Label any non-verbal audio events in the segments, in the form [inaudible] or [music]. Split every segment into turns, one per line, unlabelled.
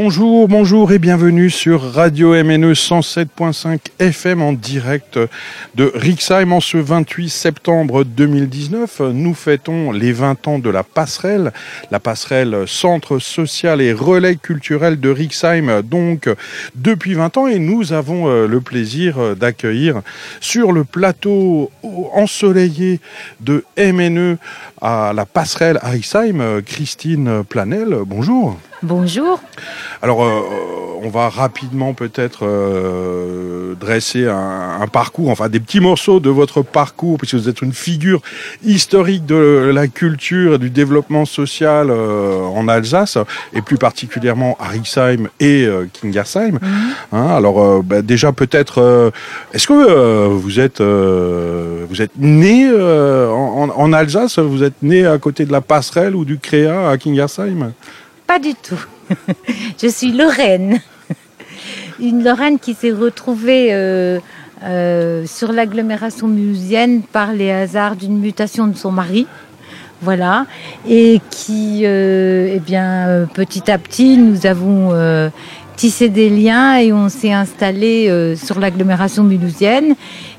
Bonjour, bonjour et bienvenue sur Radio MNE 107.5 FM en direct de Rixheim en ce 28 septembre 2019. Nous fêtons les 20 ans de la passerelle, la passerelle centre social et relais culturel de Rixheim donc depuis 20 ans et nous avons euh, le plaisir d'accueillir sur le plateau ensoleillé de MNE à la passerelle à Rixheim Christine Planel. Bonjour.
Bonjour.
Alors, euh, on va rapidement peut-être euh, dresser un, parcours, enfin des petits morceaux de votre parcours, puisque vous êtes une figure historique de la culture et du développement social euh, en Alsace, et plus particulièrement à Rixheim et Kingersheim. Mhm. Hein, alors, bah, déjà peut-être, est-ce que vous êtes vous êtes né en, en, Alsace? Vous êtes né à côté de la passerelle ou du Créa à Kingersheim?
Pas du tout. [laughs] je suis Lorraine. Une Lorraine qui s'est retrouvée euh, euh, sur l'agglomération mulhousienne par les hasards d'une mutation de son mari. Voilà. Et qui, euh, eh bien, petit à petit, nous avons tissé des liens et on s'est installé sur l'agglomération mulhousienne.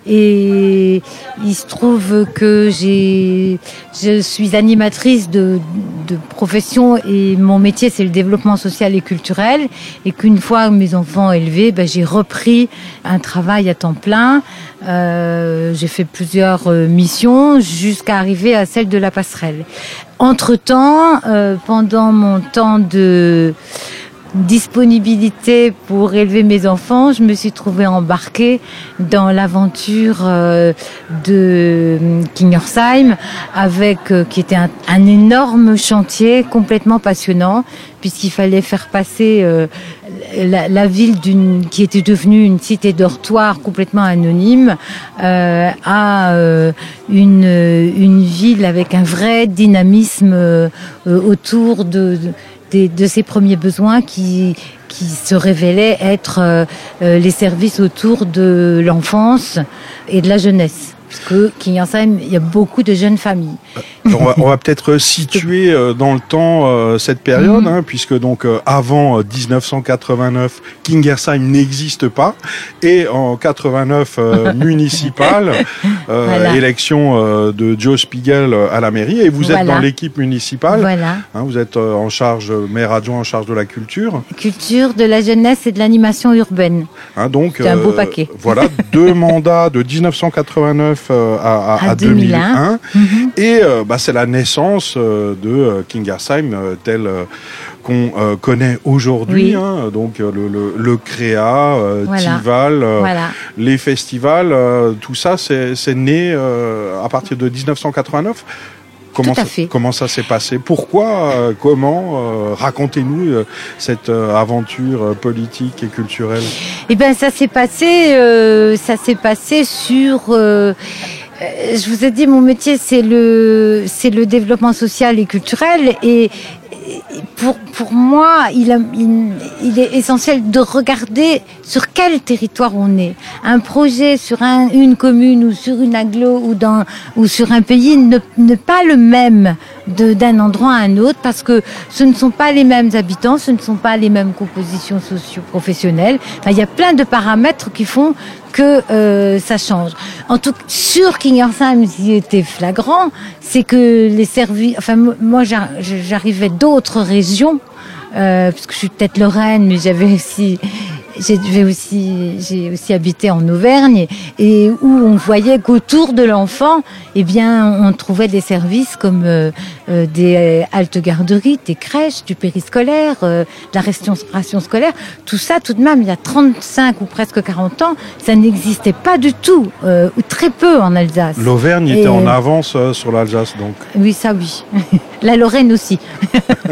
Et il se trouve que j'ai, je suis animatrice de, de profession et mon métier c'est le développement social et culturel. Et qu'une fois mes enfants élevés, ben, j'ai repris un travail à temps plein. Euh, j'ai fait plusieurs euh, missions jusqu'à arriver à celle de la passerelle. Entre temps, euh, pendant mon temps de disponibilité pour élever mes enfants, je me suis trouvée embarquée dans l'aventure euh, de euh, Kingersheim, avec euh, qui était un, énorme chantier complètement passionnant, puisqu'il fallait faire passer la, ville d'une qui était devenue une cité dortoir complètement anonyme à une, une ville avec un vrai dynamisme autour de ses premiers besoins qui, qui se révélaient être euh, euh, les services autour de l'enfance et de la jeunesse. Parce que Kingersheim, il y a beaucoup de jeunes familles.
Euh, on va, peut-être [laughs] situer dans le temps cette période, mhm. hein, puisque donc avant 1989, Kingersheim n'existe pas, et en 89 [laughs] municipal, élection de Joe Spiegel à la mairie, et vous êtes dans l'équipe municipale.
Voilà.
Hein, vous êtes en charge, maire adjoint en charge de la culture.
Culture, de la jeunesse et de l'animation urbaine.
Hein, donc,
c'est un beau paquet.
Voilà, [laughs] deux mandats de 1989 euh, à, 2001. Mhm. Et euh, bah, c'est la naissance euh, de Kingersheim tel qu'on connaît aujourd'hui. Hein. donc le, le, Créa, Tival, les festivals, tout ça, c'est né à partir de 1989. Comment,
ça,
comment ça s'est passé? Pourquoi Comment Racontez-nous cette aventure politique et culturelle?
Eh ben, ça s'est passé, ça s'est passé sur je vous ai dit, mon métier, c'est le, c'est le développement social et culturel. Et, pour, pour moi, il, est essentiel de regarder sur quel territoire on est. Un projet sur un, une commune ou sur une aglo ou, sur un pays n'est pas le même d'un endroit à un autre parce que ce ne sont pas les mêmes habitants, ce ne sont pas les mêmes compositions socio-professionnelles. il y a plein de paramètres qui font que euh, ça change. En tout cas, sur Kingersheim, ce était flagrant, c'est que les services. Enfin, moi, j'arrivais d'autres régions, euh, parce que je suis peut-être Lorraine, mais j'avais aussi j'ai aussi, j'ai aussi habité en Auvergne et où on voyait qu'autour de l'enfant, eh bien, on trouvait des services comme euh, euh, des haltes garderies, des crèches, du périscolaire, euh, la restauration scolaire. Tout ça, tout de même, il y a 35 ou presque 40 ans, ça n'existait pas du tout, ou très peu en Alsace.
L'Auvergne était en avance sur l'Alsace, donc.
Oui, ça oui. [laughs] la Lorraine aussi.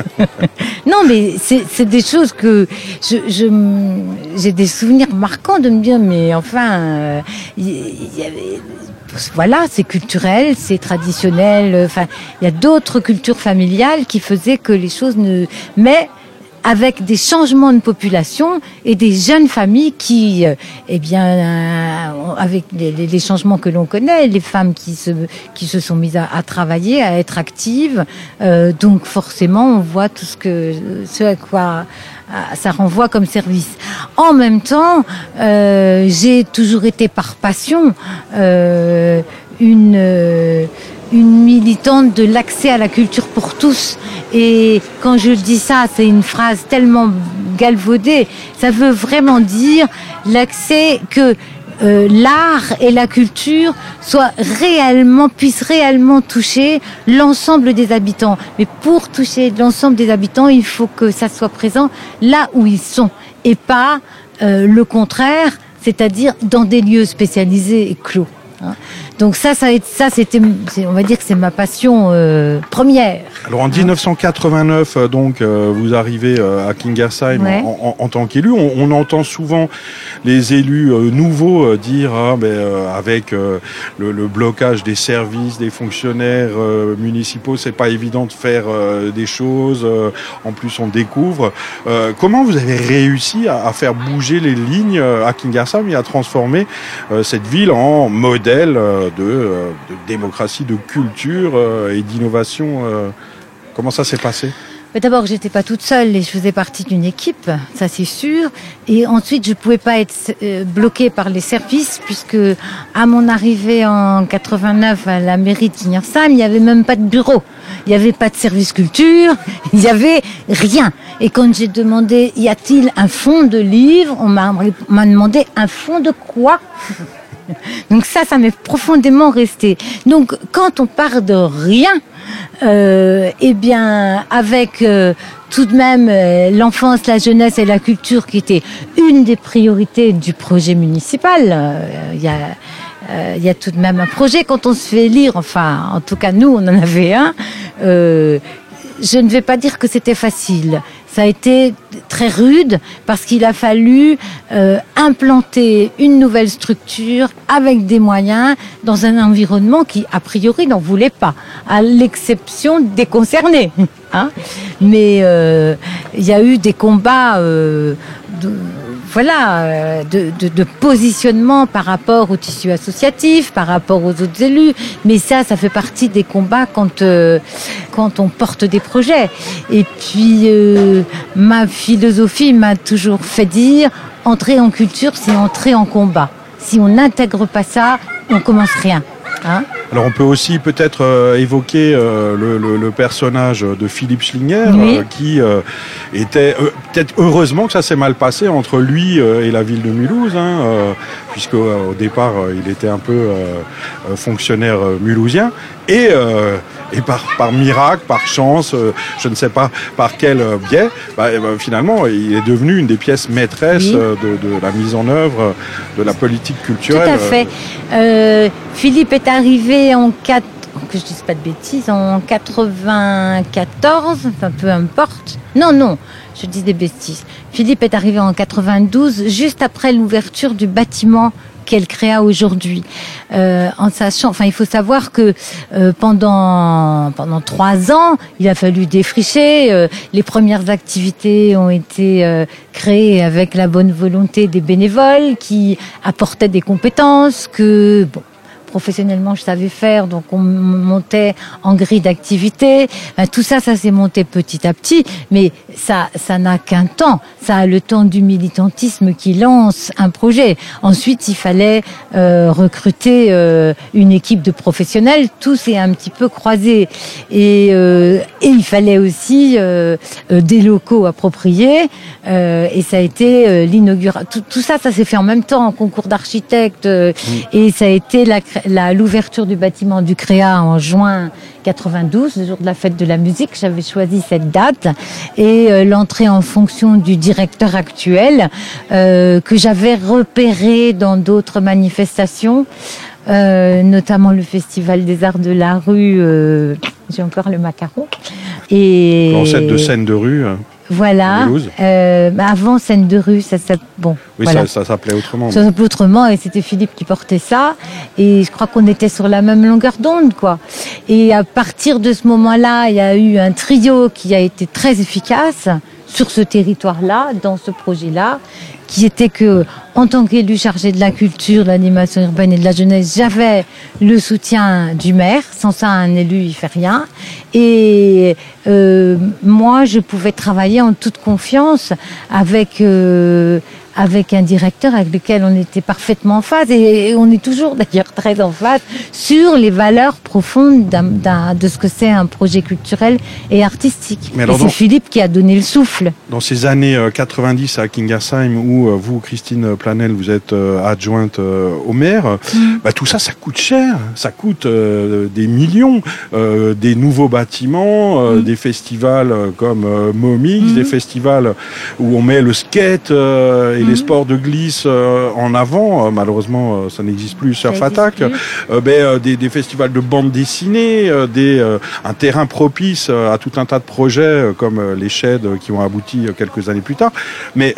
[laughs] non, mais c'est des choses que je, je j'ai des souvenirs marquants de me dire, mais enfin, euh, y, avait, voilà, c'est culturel, c'est traditionnel. Enfin, il y a d'autres cultures familiales qui faisaient que les choses ne. Mais avec des changements de population et des jeunes familles qui, euh, eh bien, euh, avec les, changements que l'on connaît, les femmes qui se, qui se sont mises à, à travailler, à être actives, euh, donc forcément on voit tout ce que, ce à quoi ça renvoie comme service. En même temps, euh, j'ai toujours été par passion euh, une une militante de l'accès à la culture pour tous. Et quand je dis ça, c'est une phrase tellement galvaudée. Ça veut vraiment dire l'accès que euh, l'art et la culture soient réellement, puissent réellement toucher l'ensemble des habitants. Mais pour toucher l'ensemble des habitants, il faut que ça soit présent là où ils sont et pas euh, le contraire, c'est-à-dire dans des lieux spécialisés et clos. Hein. Donc ça, ça, ça c'était, on va dire que c'est ma passion euh, première.
Alors en 1989, euh, donc euh, vous arrivez euh, à Kingersheim
Ouais.
en, en- en tant qu'élu. On, on entend souvent les élus euh, nouveaux euh, dire ah, ben, euh, avec euh, le, le blocage des services, des fonctionnaires euh, municipaux, c'est pas évident de faire euh, des choses. euh, en plus, on découvre. Euh, comment vous avez réussi à, à faire bouger les lignes euh, à Kingersheim et à transformer euh, cette ville en modèle euh, de, euh, de démocratie, de culture euh, et d'innovation Comment ça s'est passé?
D'abord, j'étais pas toute seule et je faisais partie d'une équipe, ça c'est sûr. Et ensuite, je pouvais pas être bloquée par les services puisque à mon arrivée en 89 à la mairie de Tignersheim, il n'y avait même pas de bureau. Il n'y avait pas de service culture, [laughs] il n'y avait rien. Et quand j'ai demandé, y a-t-il un fonds de livres on m'a demandé un fonds de quoi? [laughs] donc ça, ça m'est profondément resté. Donc quand on part de rien, euh, eh bien avec euh, tout de même euh, l'enfance, la jeunesse et la culture qui était une des priorités du projet municipal, euh, il y a euh, il y a tout de même un projet quand on se fait lire, enfin en tout cas nous on en avait un. je ne vais pas dire que c'était facile. Ça a été très rude parce qu'il a fallu euh, implanter une nouvelle structure avec des moyens dans un environnement qui, a priori, n'en voulait pas, à l'exception des concernés. Hein Mais euh, il y a eu des combats euh, voilà, euh, de, positionnement par rapport au tissu associatif, par rapport aux autres élus. Mais ça, ça fait partie des combats quand, euh, quand on porte des projets. Et puis, euh, ma philosophie m'a toujours fait dire, entrer en culture, c'est entrer en combat. Si on n'intègre pas ça, on commence rien. Hein
Alors on peut aussi peut-être euh, évoquer euh, le, le- le personnage de Philippe Schlinger
Oui.
euh, qui était peut-être heureusement que ça s'est mal passé entre lui et la ville de Mulhouse, hein, puisque au départ il était un peu fonctionnaire mulhousien et et par, par miracle, par chance, je ne sais pas par quel biais, bah, eh ben, finalement, il est devenu une des pièces maîtresses
Oui.
de, de la mise en œuvre de la politique
Tout
culturelle.
à fait. Philippe est arrivé en 4 que je dise pas de bêtises, en 94, enfin peu importe. Non, non, je dis des bêtises. Philippe est arrivé en 92, juste après l'ouverture du bâtiment qu'elle créa aujourd'hui. Euh, en sachant, enfin, il faut savoir que euh, pendant pendant trois ans, il a fallu défricher. euh, les premières activités ont été euh, créées avec la bonne volonté des bénévoles qui apportaient des compétences que bon, professionnellement je savais faire, donc on montait en grille d'activité. Enfin, tout ça, ça s'est monté petit à petit, mais ça, ça n'a qu'un temps. Ça a le temps du militantisme qui lance un projet. Ensuite, il fallait euh, recruter euh, une équipe de professionnels. Tout s'est un petit peu croisé, et, euh, et il fallait aussi euh, euh, des locaux appropriés. euh, et ça a été euh, l'inauguration. Tout, tout ça, ça s'est fait en même temps, en concours d'architectes. euh, et ça a été la cré- la- l'ouverture du bâtiment du Créa en juin 92, le jour de la fête de la musique. J'avais choisi cette date. Et euh, l'entrée en fonction du directeur actuel, euh, que j'avais repéré dans d'autres manifestations. euh, notamment le Festival des Arts de la Rue, j'ai encore le macaron. Et
L'ancêtre de scène de rue.
Voilà. Euh, bah, avant scène de rue, ça s'appelle bon.
Oui,
voilà.
ça, ça s'appelait autrement.
Ça s'appelait autrement et c'était Philippe qui portait ça et je crois qu'on était sur la même longueur d'onde quoi. Et à partir de ce moment-là, il y a eu un trio qui a été très efficace. Sur ce territoire-là, dans ce projet-là, qui était que, en tant qu'élu chargé de la culture, de l'animation urbaine et de la jeunesse, j'avais le soutien du maire. Sans ça, un élu, il fait rien. Et euh, moi, je pouvais travailler en toute confiance avec euh, avec un directeur avec lequel on était parfaitement en phase et, on est toujours d'ailleurs très en phase sur les valeurs profondes de ce que c'est un projet culturel et artistique. et c'est Philippe qui a donné le souffle.
Dans ces années 90 euh, à Kingersheim où euh, vous, Christine Planel, vous êtes euh, adjointe au maire, mm. bah, tout ça, ça coûte cher. Ça coûte des millions. des nouveaux bâtiments, mm. des festivals comme Momix, mm. des festivals où on met le skate et les sports de glisse en avant, malheureusement ça n'existe plus, Surf Attack, ben, des, festivals de bande dessinée, des, un terrain propice à tout un tas de projets comme les Sheds qui ont abouti quelques années plus tard. Mais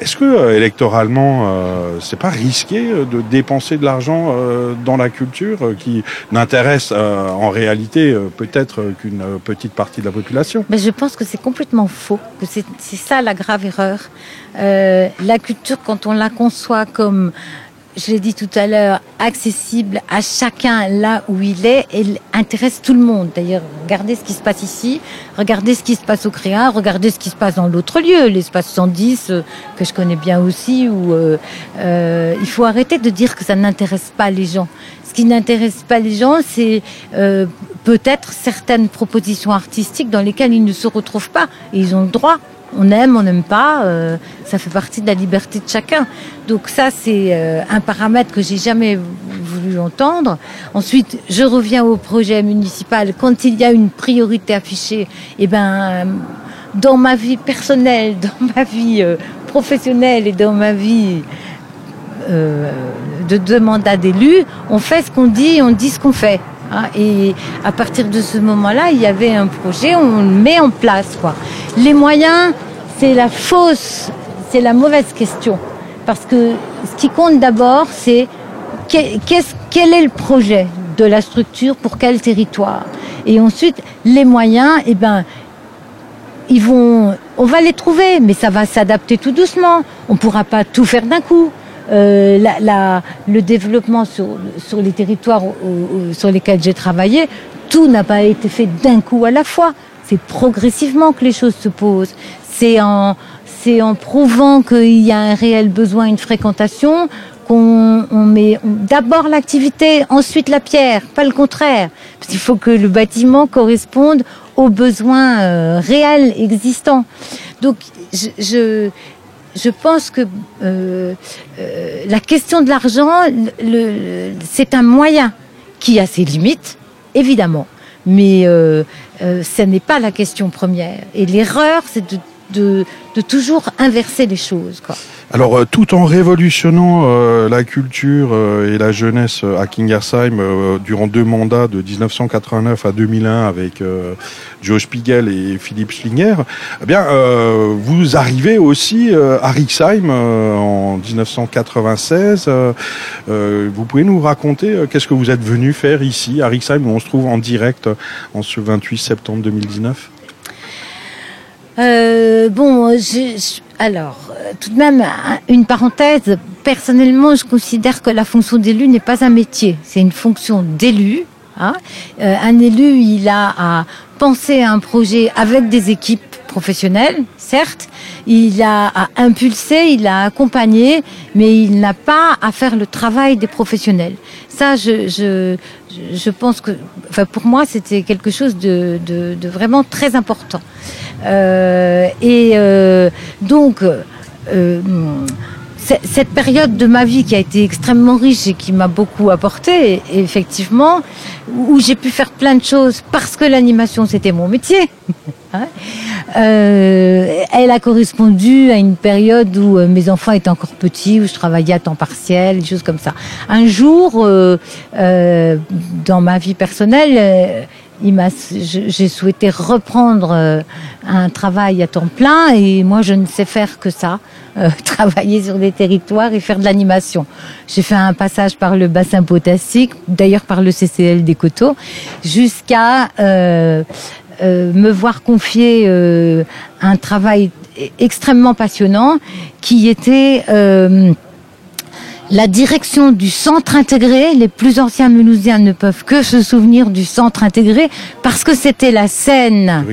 est-ce que électoralement c'est pas risqué de dépenser de l'argent dans la culture qui n'intéresse en réalité peut-être qu'une petite partie de la population?
Mais je pense que c'est complètement faux, que c'est ça la grave erreur. Euh, la culture, quand on la conçoit comme, je l'ai dit tout à l'heure, accessible à chacun là où il est, elle intéresse tout le monde. D'ailleurs, regardez ce qui se passe ici, regardez ce qui se passe au Créa, regardez ce qui se passe dans l'autre lieu, l'espace 110, euh, que je connais bien aussi, où euh, euh, il faut arrêter de dire que ça n'intéresse pas les gens. Ce qui n'intéresse pas les gens, c'est peut-être certaines propositions artistiques dans lesquelles ils ne se retrouvent pas. Et ils ont le droit on aime, on n'aime pas, euh, ça fait partie de la liberté de chacun. Donc ça, c'est euh, un paramètre que j'ai jamais voulu entendre. Ensuite, je reviens au projet municipal. Quand il y a une priorité affichée, eh ben, dans ma vie personnelle, [laughs] dans ma vie euh, professionnelle et dans ma vie de deux mandats d'élu, on fait ce qu'on dit on dit ce qu'on fait. Hein, et à partir de ce moment-là, il y avait un projet, on le met en place. Quoi. Les moyens, c'est la fausse, c'est la mauvaise question. Parce que ce qui compte d'abord, c'est quel est le projet de la structure pour quel territoire. Et ensuite, les moyens, eh ben, on va les trouver, mais ça va s'adapter tout doucement. On ne pourra pas tout faire d'un coup. Euh, la, le développement sur, sur les territoires sur lesquels j'ai travaillé, tout n'a pas été fait d'un coup à la fois. C'est progressivement que les choses se posent. C'est en, c'est en prouvant qu'il y a un réel besoin, une fréquentation, qu'on on met d'abord l'activité, ensuite la pierre, pas le contraire. Parce qu'il faut que le bâtiment corresponde aux besoins euh, réels existants. Donc, je, je, je pense que euh, euh, la question de l'argent, c'est un moyen qui a ses limites, évidemment, mais euh, ce n'est pas la question première. Et l'erreur, c'est de, de, de, toujours inverser les choses. Quoi.
Alors, euh, tout en révolutionnant euh, la culture euh, et la jeunesse à Kingersheim durant deux mandats de 1989 à 2001 avec Joe Spiegel et Philippe Schlinger, eh bien, vous arrivez aussi à Rixheim en 1996. vous pouvez nous raconter qu'est-ce que vous êtes venu faire ici à Rixheim où on se trouve en direct en ce 28 septembre 2019
euh, bon, je, alors, euh, tout de même, une parenthèse. Personnellement, je considère que la fonction d'élu n'est pas un métier, c'est une fonction d'élu. Hein. Euh, un élu, il a à penser à un projet avec des équipes professionnelles, certes. Il a à impulser, il a à accompagner, mais il n'a pas à faire le travail des professionnels. Ça, je, je, je pense que, enfin, pour moi, c'était quelque chose de, de, de, vraiment très important. Euh, et euh, donc, euh, cette période de ma vie qui a été extrêmement riche et qui m'a beaucoup apporté, effectivement, où j'ai pu faire plein de choses parce que l'animation c'était mon métier. [laughs] Euh, elle a correspondu à une période où euh, mes enfants étaient encore petits, où je travaillais à temps partiel, des choses comme ça. Un jour, euh, euh dans ma vie personnelle, j'ai souhaité reprendre euh, un travail à temps plein et moi je ne sais faire que ça, euh, [laughs] travailler sur des territoires et faire de l'animation. J'ai fait un passage par le bassin potassique, d'ailleurs par le CCL des Coteaux, jusqu'à euh, me voir confier un travail extrêmement passionnant qui était la direction du centre intégré. Les plus anciens Mulhousiens ne peuvent que se souvenir du centre intégré parce que c'était la scène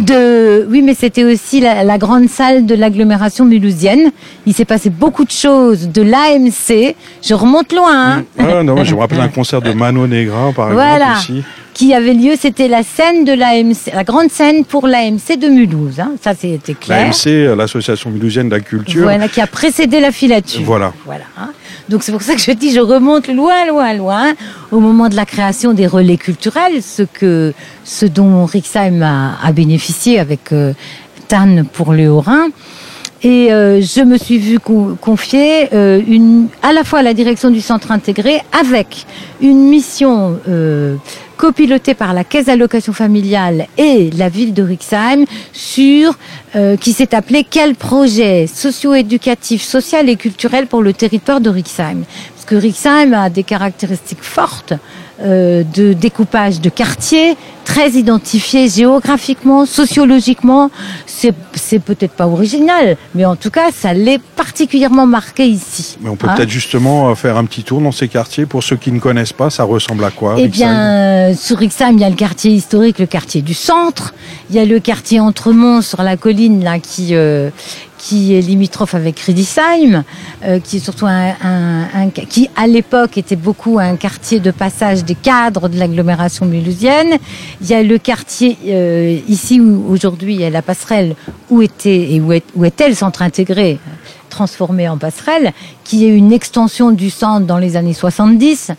de. Oui, mais c'était aussi la, grande salle de l'agglomération mulhousienne. Il s'est passé beaucoup de choses de l'AMC. Je remonte loin. Hein.
Ah, non, je me rappelle un concert de Mano Negra, par
voilà.
exemple.
Qui avait lieu, c'était la scène de l'AMC, la grande scène pour l'AMC de Mulhouse. Hein. Ça, c'était clair.
L'AMC, l'Association mulhousienne de la culture.
Voilà, qui a précédé la filature.
Voilà.
Voilà. Hein. Donc c'est pour ça que je dis, je remonte loin, loin, loin, au moment de la création des relais culturels, ce que, ce dont Rixheim a, bénéficié avec euh, Tannes pour le Haut-Rhin. Et euh, je me suis vue confier euh, une, à la fois la direction du centre intégré avec une mission euh, copilotée par la caisse d'allocation familiale et la ville de Rixheim sur euh, qui s'est appelé quel projet socio-éducatif, social et culturel pour le territoire de Rixheim. Parce que Rixheim a des caractéristiques fortes euh, de découpage de quartiers très identifiés géographiquement, sociologiquement. C'est peut-être pas original, mais en tout cas, ça l'est particulièrement marqué ici.
Mais on peut hein. peut-être justement euh, faire un petit tour dans ces quartiers. Pour ceux qui ne connaissent pas, ça ressemble à quoi
Eh bien, sur Rixheim, il y a le quartier historique, le quartier du centre. Il y a le quartier Entremont sur la colline là qui euh, qui est limitrophe avec Riedisheim, euh, qui est surtout un, qui à l'époque était beaucoup un quartier de passage des cadres de l'agglomération mulhousienne. Il y a le quartier euh, ici où aujourd'hui il y a la passerelle où était et où, est, où était le centre intégré transformé en passerelle, qui est une extension du centre dans les années 70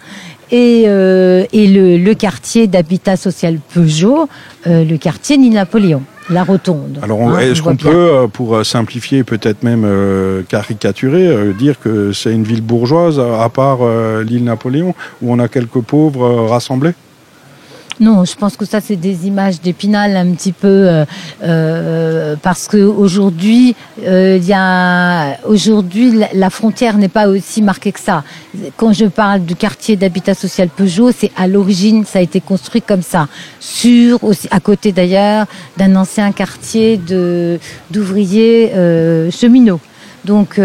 et, euh, et le, le, quartier d'habitat social Peugeot, le quartier Nîmes-Napoléon la rotonde.
Alors, hein, est-ce qu'on peut, euh, pour euh, simplifier, peut-être même euh, caricaturer, dire que c'est une ville bourgeoise, à part l'île Napoléon, où on a quelques pauvres rassemblés?
Non, je pense que ça c'est des images d'Épinal un petit peu euh, euh parce que aujourd'hui euh, il y a aujourd'hui la frontière n'est pas aussi marquée que ça. Quand je parle du quartier d'habitat social Peugeot, c'est à l'origine ça a été construit comme ça, sur aussi à côté d'ailleurs d'un ancien quartier d'ouvriers euh, cheminots. Donc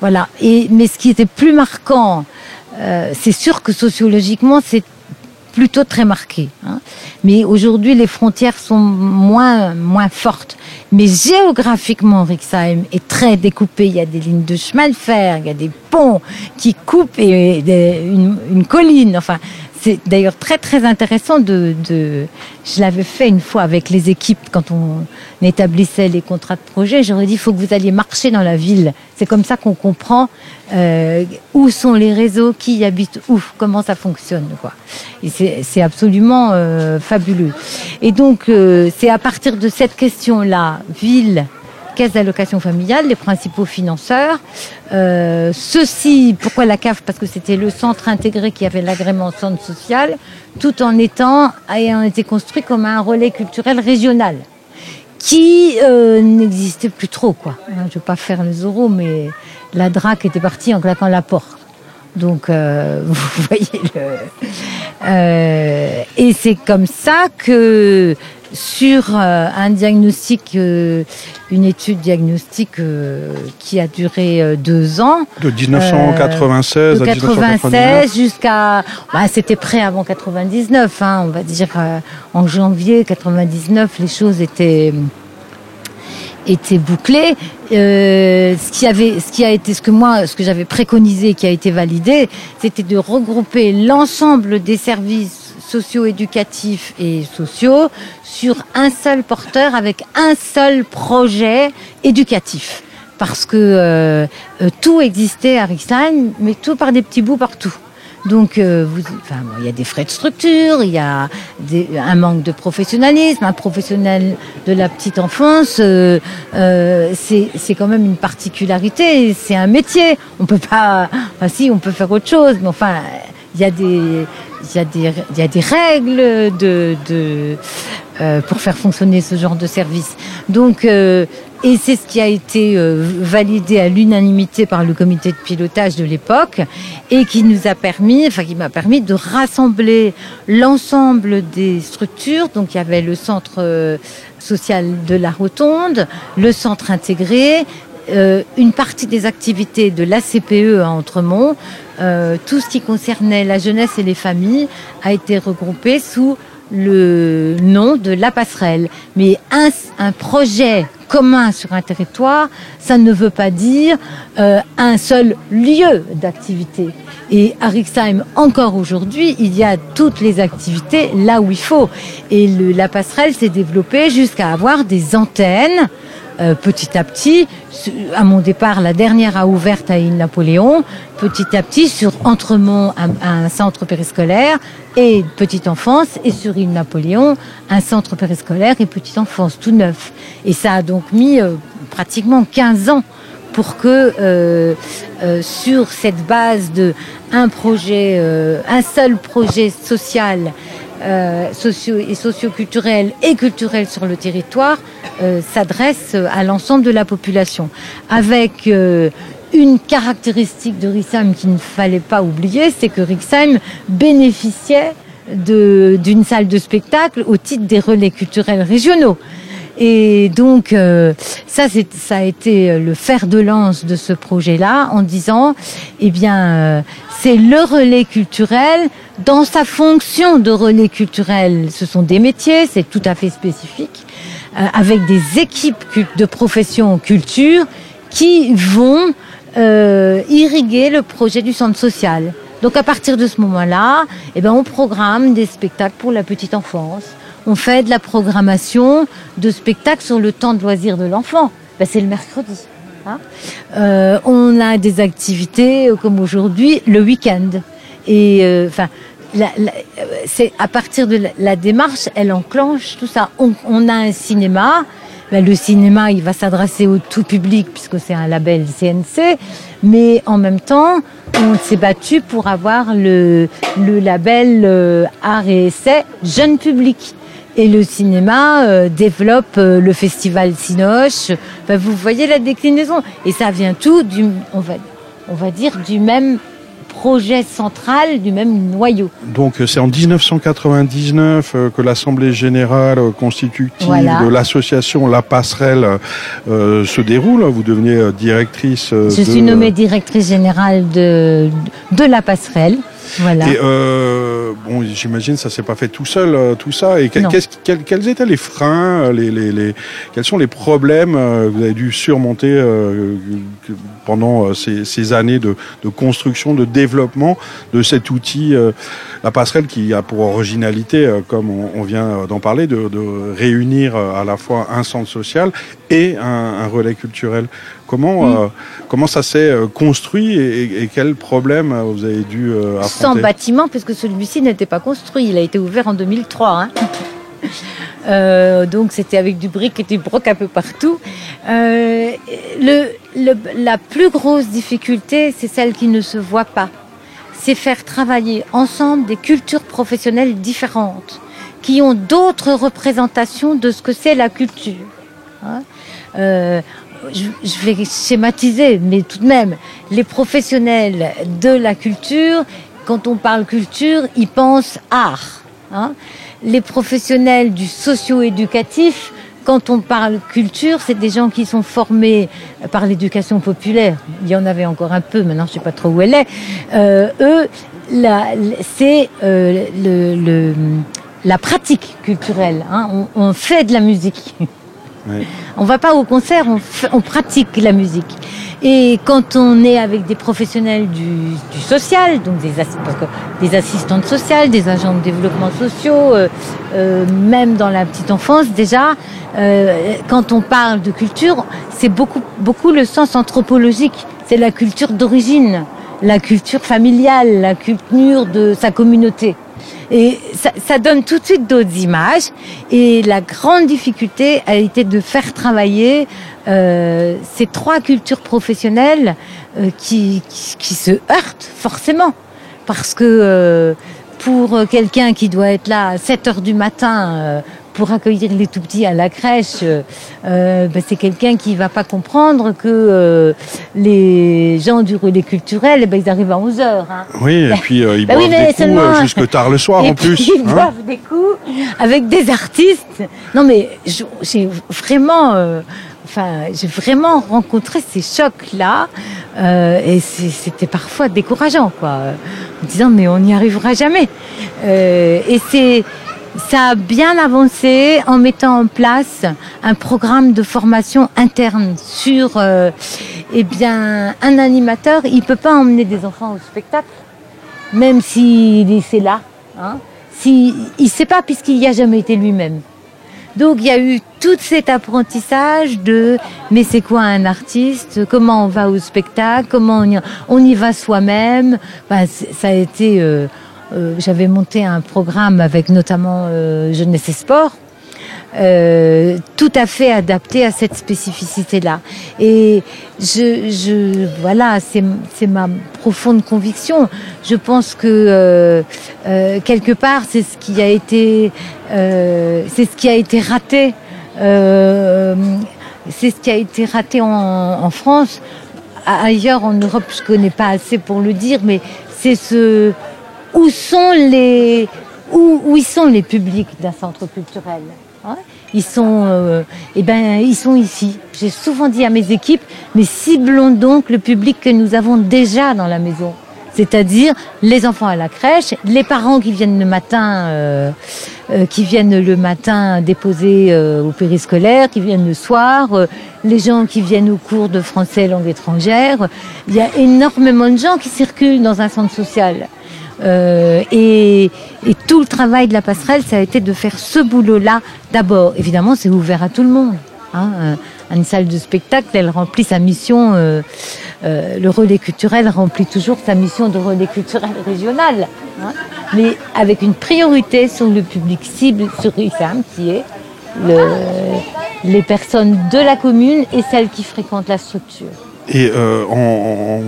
voilà. Et mais ce qui était plus marquant, c'est sûr que sociologiquement c'est plutôt très marqué. Hein. Mais aujourd'hui, les frontières sont moins, fortes. Mais géographiquement, Rixheim est très découpé. Il y a des lignes de chemin de fer, il y a des ponts qui coupent une, une colline. Enfin, c'est d'ailleurs très très intéressant de, de je l'avais fait une fois avec les équipes quand on établissait les contrats de projet. J'aurais dit il faut que vous alliez marcher dans la ville. C'est comme ça qu'on comprend euh, où sont les réseaux, qui y habite où, comment ça fonctionne quoi. Et c'est absolument euh, fabuleux. Et donc euh, c'est à partir de cette question là, ville caisse d'allocation familiale, les principaux financeurs. Euh, ceci, pourquoi la CAF? Parce que c'était le centre intégré qui avait l'agrément centre social, tout en étant ayant été construit comme un relais culturel régional qui euh, n'existait plus trop quoi. Je ne veux pas faire les euros, mais la DRAC était partie en claquant la porte. Donc, euh, [laughs] vous voyez le. Et c'est comme ça que sur euh, un diagnostic, euh, une étude diagnostique euh, qui a duré deux ans.
De 1996
à 96 jusqu'à. Bah, C'était prêt avant 99, hein, on va dire en janvier 99, les choses étaient étaient bouclées. ce qui avait, ce qui a été, ce que moi, ce que j'avais préconisé, qui a été validé, c'était de regrouper l'ensemble des services socio-éducatifs et sociaux sur un seul porteur avec un seul projet éducatif. Parce que euh, euh, tout existait à Rixheim, mais tout par des petits bouts partout. Donc, euh, enfin, il y a des frais de structure, il y a un manque de professionnalisme, un professionnel de la petite enfance, c'est quand même une particularité, c'est un métier. On peut pas, si, on peut faire autre chose, mais enfin, il y a des, il y a des, il y a des règles de, de euh, pour faire fonctionner ce genre de service. Donc, euh, Et c'est ce qui a été euh, validé à l'unanimité par le comité de pilotage de l'époque et qui nous a permis, enfin qui m'a permis de rassembler l'ensemble des structures. Donc il y avait le centre euh, social de la Rotonde, le centre intégré, euh, une partie des activités de l'ACPE à Entremont, tout ce qui concernait la jeunesse et les familles a été regroupé sous le nom de la passerelle. Mais un, projet commun sur un territoire, ça ne veut pas dire euh, un seul lieu d'activité. Et à Rixheim, encore aujourd'hui, il y a toutes les activités là où il faut. Et la passerelle s'est développée jusqu'à avoir des antennes euh, petit à petit. À mon départ, la dernière a ouvert à île Napoléon. Petit à petit, sur Entremont, un, un, centre périscolaire et petite enfance, et sur île Napoléon, un centre périscolaire et petite enfance, tout neuf. Et ça a donc mis euh, pratiquement 15 ans pour que euh, sur cette base de un projet, un seul projet social euh, et socioculturel et culturel sur le territoire euh, s'adresse à l'ensemble de la population. Avec euh, une caractéristique de Rixheim qu'il ne fallait pas oublier, c'est que Rixheim bénéficiait d'une salle de spectacle au titre des relais culturels régionaux. Et donc, euh, ça, ça a été le fer de lance de ce projet-là, en disant, eh bien, euh, c'est le relais culturel dans sa fonction de relais culturel. Ce sont des métiers, c'est tout à fait spécifique, euh, avec des équipes de profession culture qui vont euh, irriguer le projet du centre social. Donc à partir de ce moment-là, eh ben, on programme des spectacles pour la petite enfance. On fait de la programmation de spectacles sur le temps de loisir de l'enfant. Ben, c'est le mercredi. Hein euh, on a des activités comme aujourd'hui le week-end. Et enfin, euh, c'est à partir de la, démarche, elle enclenche tout ça. On, a un cinéma. Ben, le cinéma, il va s'adresser au tout public puisque c'est un label CNC, mais en même temps, on s'est battu pour avoir le, label euh, art et essai jeune public. Et le cinéma euh, développe euh, le festival Cinoche. Ben, vous voyez la déclinaison. Et ça vient tout du, on va, on va dire, du même projet central du même noyau.
Donc c'est en 1999 euh, que l'Assemblée générale constitutive voilà. de l'association La Passerelle euh, se déroule. Vous devenez euh, directrice.
Je
de...
suis nommée directrice générale de, de La Passerelle. Voilà.
Et euh, bon, j'imagine ça s'est pas fait tout seul, euh, tout ça. Et que, quels, quels étaient les freins, les, les, les, quels sont les problèmes euh, que vous avez dû surmonter euh, pendant ces, ces années de, de, construction, de développement de cet outil, euh, la passerelle, qui a pour originalité, euh, comme on, on vient d'en parler, de, de, réunir à la fois un centre social et un, un relais culturel. Comment, mmh. euh, comment ça s'est construit et, et, quels problèmes vous avez dû euh, affronter
Sans bâtiment, puisque celui-ci n'était pas construit. Il a été ouvert en 2003. Hein. [laughs] Euh, donc c'était avec du brique et du broc un peu partout. Euh, le, le, la plus grosse difficulté, c'est celle qui ne se voit pas. C'est faire travailler ensemble des cultures professionnelles différentes, qui ont d'autres représentations de ce que c'est la culture. Hein euh, je, vais schématiser, mais tout de même, les professionnels de la culture, quand on parle culture, ils pensent art. Hein les professionnels du socio-éducatif, quand on parle culture, c'est des gens qui sont formés par l'éducation populaire. Il y en avait encore un peu, maintenant je ne sais pas trop où elle est. Euh, eux, c'est euh, le, le, la pratique culturelle. Hein. On, on, fait de la musique. [laughs] On va pas au concert, on, pratique la musique. Et quand on est avec des professionnels du, social, donc des assistantes sociales, des agents de développement sociaux, euh, euh, même dans la petite enfance déjà, euh, quand on parle de culture, c'est beaucoup, beaucoup le sens anthropologique. C'est la culture d'origine, la culture familiale, la culture de sa communauté. Et ça, donne tout de suite d'autres images. Et la grande difficulté a été de faire travailler euh, ces trois cultures professionnelles euh, qui, qui, qui, se heurtent forcément. Parce que euh, pour quelqu'un qui doit être là à 7 heures du matin pour accueillir les tout petits à la crèche, euh, ben, c'est quelqu'un qui va pas comprendre que les gens du relais culturel, ben, ils arrivent à 11 heures. Hein.
Oui, et [laughs] puis ils ben boivent des coups jusque tard le soir [laughs] en plus.
Ils hein. boivent des coups avec des artistes. Non mais j'ai vraiment enfin, j'ai vraiment rencontré ces chocs-là, euh, et c'était parfois décourageant, quoi, en disant mais on n'y arrivera jamais. Euh, et c'est ça a bien avancé en mettant en place un programme de formation interne sur, euh, eh bien, un animateur, il peut pas emmener des enfants au spectacle, même s'il est là. Hein, si, il sait pas puisqu'il n'y a jamais été lui-même. Donc il y a eu tout cet apprentissage de mais c'est quoi un artiste? Comment on va au spectacle? Comment on y, va soi-même? Ça a été... Euh, euh, j'avais monté un programme avec notamment euh, Jeunesse et Sport euh, tout à fait adapté à cette spécificité-là. Et je, je voilà, c'est ma profonde conviction. Je pense que euh, euh, quelque part, c'est ce qui a été, c'est ce qui a été raté. C'est ce qui a été raté en, en France. Ailleurs en Europe, je connais pas assez pour le dire, mais c'est ce où sont les où, où sont les publics d'un centre culturel. Ils sont, euh, eh ben, ils sont ici. J'ai souvent dit à mes équipes, mais ciblons donc le public que nous avons déjà dans la maison. C'est-à-dire les enfants à la crèche, les parents qui viennent le matin, euh, euh, qui viennent le matin déposer au périscolaire, qui viennent le soir, les gens qui viennent au cours de français langue étrangère. Il y a énormément de gens qui circulent dans un centre social. Euh, et, tout le travail de la passerelle, ça a été de faire ce boulot-là d'abord. Évidemment, c'est ouvert à tout le monde. Hein. Euh, une salle de spectacle, elle remplit sa mission. Euh, le relais culturel remplit toujours sa mission de relais culturel régional, hein. mais avec une priorité sur le public cible sur ISAM, qui est le, les personnes de la commune et celles qui fréquentent la structure.
Et euh, on,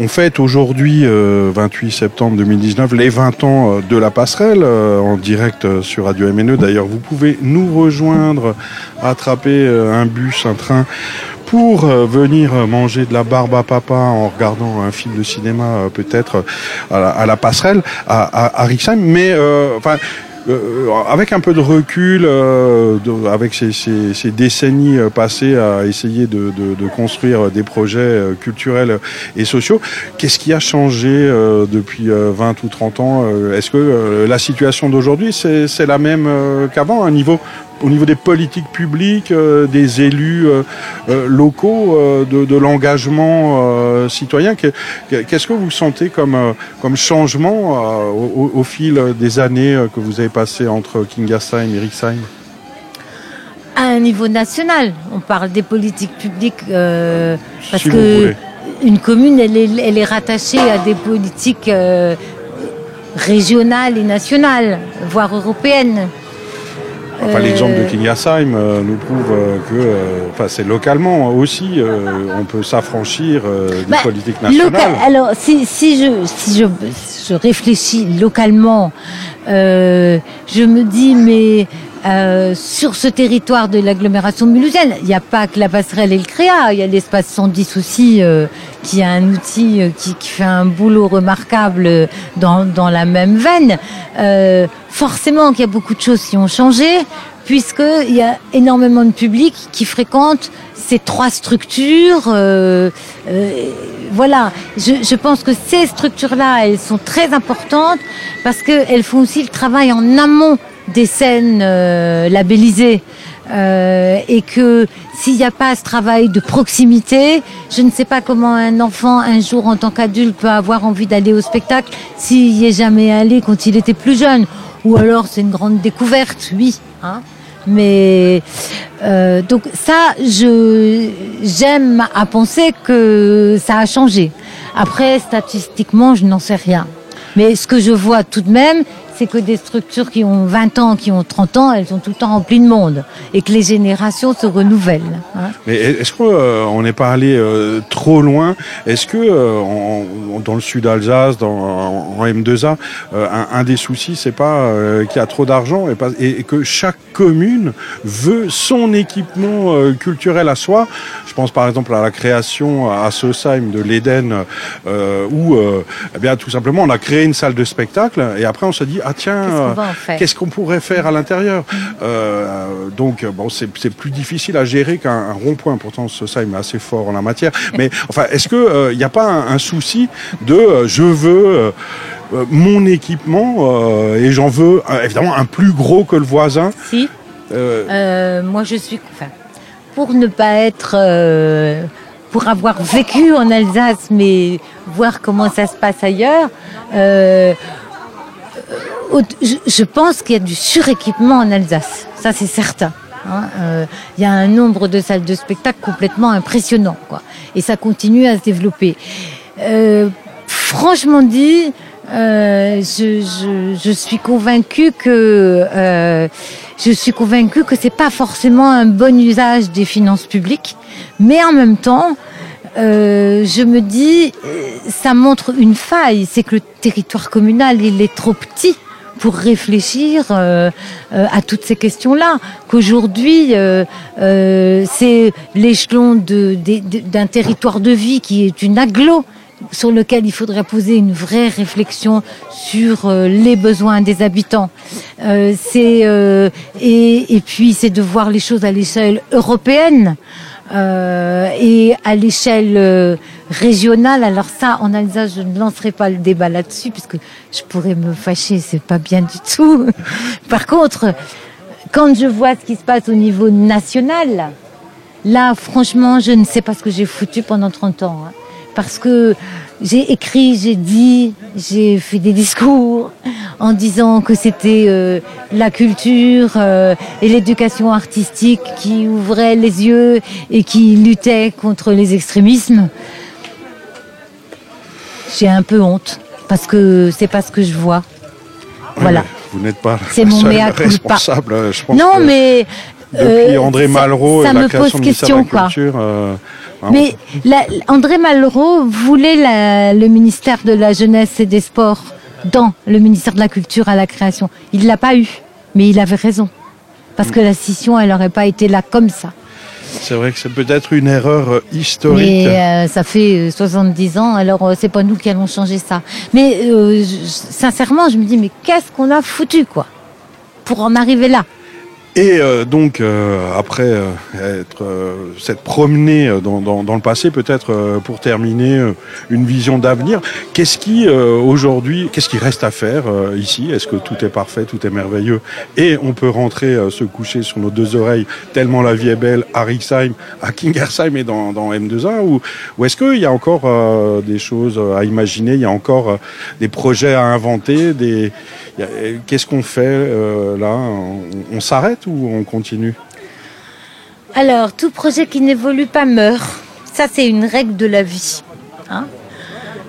on, fête aujourd'hui, 28 euh, septembre 2019, les 20 ans euh, de la passerelle en direct sur Radio MNE. D'ailleurs, vous pouvez nous rejoindre, attraper un bus, un train pour venir manger de la barbe à papa en regardant un film de cinéma peut-être à, la passerelle à, à, Mais enfin euh, avec un peu de recul, euh, avec ces, décennies euh, passées à essayer de, construire des projets culturels et sociaux, qu'est-ce qui a changé depuis 20 ou 30 ans Est-ce que la situation d'aujourd'hui, c'est la même qu'avant, un niveau au niveau des politiques publiques, euh, des élus euh, euh, locaux, de, l'engagement citoyen. Qu'est-ce que vous sentez comme, comme changement au, fil des années que vous avez passées entre Kingasheim et Rixheim
À un niveau national, on parle des politiques publiques parce que une commune, elle est, elle est, rattachée à des politiques régionales et nationales, voire européennes.
Enfin, l'exemple de Kingasheim euh, nous prouve euh, que, euh, enfin, c'est localement aussi, on peut s'affranchir des bah, politiques nationales.
alors, si, si, je, si je, je réfléchis localement, je me dis, mais euh, sur ce territoire de l'agglomération mulhouse, il n'y a pas que la passerelle et le créa, il y a l'espace 110 aussi, euh, qui a un outil euh, qui, qui, fait un boulot remarquable dans, dans la même veine. forcément qu'il y a beaucoup de choses qui ont changé, puisqu'il y a énormément de public qui fréquente ces trois structures. voilà, je, je, pense que ces structures-là, elles sont très importantes parce qu'elles font aussi le travail en amont des scènes euh, labellisées. Euh, et que s'il n'y a pas ce travail de proximité, je ne sais pas comment un enfant un jour en tant qu'adulte peut avoir envie d'aller au spectacle s'il n'y est jamais allé quand il était plus jeune. Ou alors c'est une grande découverte, oui. Hein. Mais euh, donc ça, je j'aime à penser que ça a changé. Après, statistiquement, je n'en sais rien. Mais ce que je vois tout de même, c'est que des structures qui ont 20 ans, qui ont 30 ans, elles sont tout le temps remplies de monde et que les générations se renouvellent.
Hein. Mais est-ce qu'on n'est pas allé trop loin? Est-ce que dans le sud Alsace, dans, en M2A, un, des soucis, c'est pas qu'il y a trop d'argent et, que chaque commune veut son équipement culturel à soi? Je pense par exemple à la création à Sosheim de l'Éden, où eh bien tout simplement on a créé une salle de spectacle et après on se dit tiens qu'est-ce qu'on pourrait faire à l'intérieur? Euh, donc bon c'est plus difficile à gérer qu'un rond-point. Pourtant ce ça il est assez fort en la matière. [laughs] Mais enfin est-ce que il n'y a pas un, souci de euh, je veux euh, mon équipement et j'en veux évidemment un plus gros que le voisin?
Si. Moi je suis enfin, pour ne pas être pour avoir vécu en Alsace, mais voir comment ça se passe ailleurs, euh, euh, je pense qu'il y a du suréquipement en Alsace. Ça, c'est certain. Hein. Euh, il y a un nombre de salles de spectacle complètement impressionnant, quoi. Et ça continue à se développer. franchement dit, je, je, suis convaincue que je suis convaincue que c'est pas forcément un bon usage des finances publiques, mais en même temps, euh, je me dis, ça montre une faille, c'est que le territoire communal, il est trop petit pour réfléchir euh, euh, à toutes ces questions-là. Qu'aujourd'hui, c'est l'échelon d'un territoire de vie qui est une aglo sur lequel il faudrait poser une vraie réflexion sur euh, les besoins des habitants. Euh, c'est euh, et, et, puis c'est de voir les choses à l'échelle européenne et à l'échelle régionale. Alors ça, en Alsace, je ne lancerai pas le débat là-dessus puisque je pourrais me fâcher. C'est pas bien du tout. [laughs] Par contre, quand je vois ce qui se passe au niveau national, là, franchement, je ne sais pas ce que j'ai foutu pendant 30 ans. Hein parce que j'ai écrit, j'ai dit, j'ai fait des discours en disant que c'était euh, la culture euh, et l'éducation artistique qui ouvraient les yeux et qui luttaient contre les extrémismes. J'ai un peu honte parce que c'est pas ce que je vois. Voilà.
Vous n'êtes pas c'est mon responsable, je pense.
Non, mais
depuis euh, André Malraux et la création pose question, de la Culture,
mais André Malraux voulait le ministère de la Jeunesse et des Sports dans le ministère de la Culture à la création. Il l'a pas eu, mais il avait raison. Parce que la scission, elle n'aurait pas été là comme ça.
C'est vrai que c'est peut-être une erreur euh, historique.
Mais euh, ça fait 70 euh, ans, alors c'est pas nous qui allons changer ça. Mais sincèrement, je me dis, mais qu'est-ce qu'on a foutu, quoi, pour en arriver là?
Et euh, donc, euh, après euh, être s'être promené dans, dans, dans, le passé, peut-être pour terminer, une vision d'avenir, qu'est-ce qui aujourd'hui, qu'est-ce qui reste à faire ici? Est-ce que tout est parfait, tout est merveilleux? Et on peut rentrer se coucher sur nos deux oreilles tellement la vie est belle à Rixheim, à Kingersheim et dans, dans M2A Ou, ou est-ce qu'il y a encore des choses à imaginer? Il y a encore des projets à inventer des Qu'est-ce qu'on fait euh, là? On, s'arrête? Ou on continue?
Alors, tout projet qui n'évolue pas meurt. Ça, c'est une règle de la vie. Hein.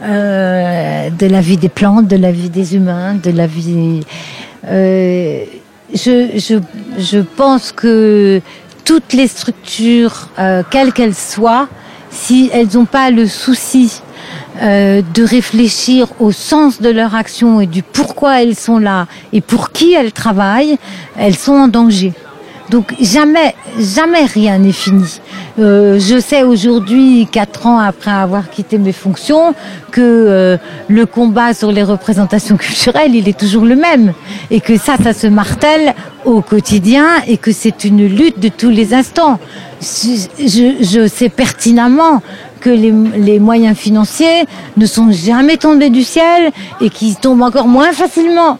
Euh, de la vie des plantes, de la vie des humains, de la vie. Euh, je, pense que toutes les structures, quelles qu'elles soient, si elles n'ont pas le souci euh, de réfléchir au sens de leur action et du pourquoi elles sont là et pour qui elles travaillent, elles sont en danger. Donc jamais, jamais rien n'est fini. Euh, je sais aujourd'hui, quatre ans après avoir quitté mes fonctions, que euh, le combat sur les représentations [laughs] culturelles, il est toujours le même, et que ça, ça se martèle au quotidien, et que c'est une lutte de tous les instants. Je, je sais pertinemment que les, moyens financiers ne sont jamais tombés du ciel et qui tombent encore moins facilement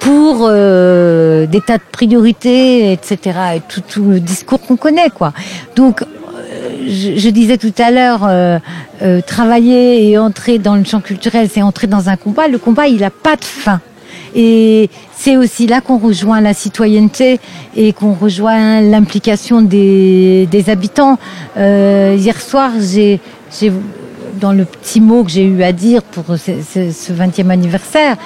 pour euh, des tas de priorités, etc. Et tout, le discours qu'on connaît, quoi. Donc, euh, je, disais tout à l'heure, euh, travailler et entrer dans le champ culturel, c'est entrer dans un combat. Le combat, il n'a pas de fin. Et c'est aussi là qu'on rejoint la citoyenneté et qu'on rejoint l'implication des, habitants. Euh, hier soir, j'ai, dans le petit mot que j'ai eu à dire pour ce, 20e anniversaire,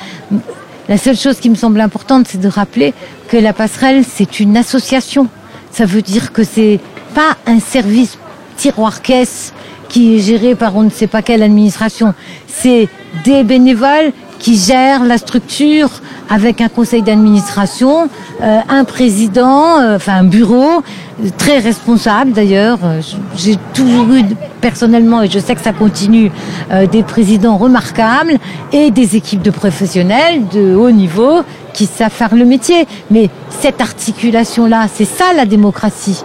La seule chose qui me semble importante, c'est de rappeler que la passerelle, c'est une association. Ça veut dire que c'est pas un service tiroir-caisse qui est géré par on ne sait pas quelle administration. C'est des bénévoles qui gèrent la structure avec un conseil d'administration, euh, un président, euh, enfin un bureau, très responsable d'ailleurs. Euh, j'ai toujours eu personnellement, et je sais que ça continue, des présidents remarquables et des équipes de professionnels de haut niveau qui savent faire le métier. Mais cette articulation-là, c'est ça la démocratie.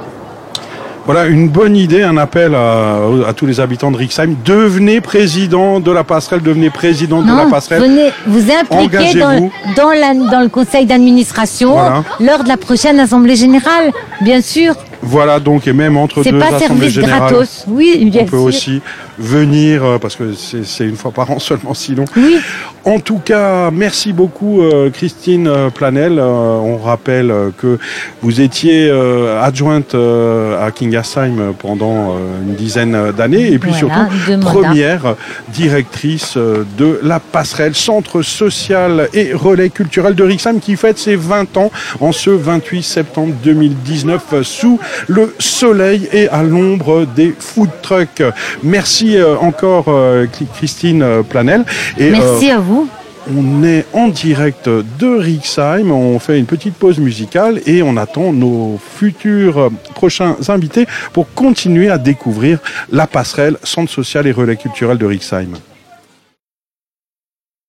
Voilà une bonne idée, un appel à, tous les habitants de Rixheim. Devenez président de la passerelle, devenez président de la passerelle.
Venez vous impliquer dans, dans, dans, le conseil d'administration lors de la prochaine assemblée générale, bien sûr.
Voilà donc et même entre deux
pas
assemblées générales,
gratos. Oui,
on peut aussi venir euh, parce que c'est une fois par an seulement sinon.
Oui.
En tout cas, merci beaucoup euh, Christine euh, Planel. on rappelle que vous étiez adjointe à Kingersheim pendant une dizaine d'années et puis surtout première directrice de la passerelle Centre social et relais culturel de Rixheim qui fête ses 20 ans en ce 28 septembre 2019 sous le soleil et à l'ombre des food trucks. Merci euh, encore euh, Christine euh, Planel.
Et, Merci à vous.
On est en direct de Rixheim, on fait une petite pause musicale et on attend nos futurs prochains invités pour continuer à découvrir la passerelle Centre social et relais culturel de Rixheim.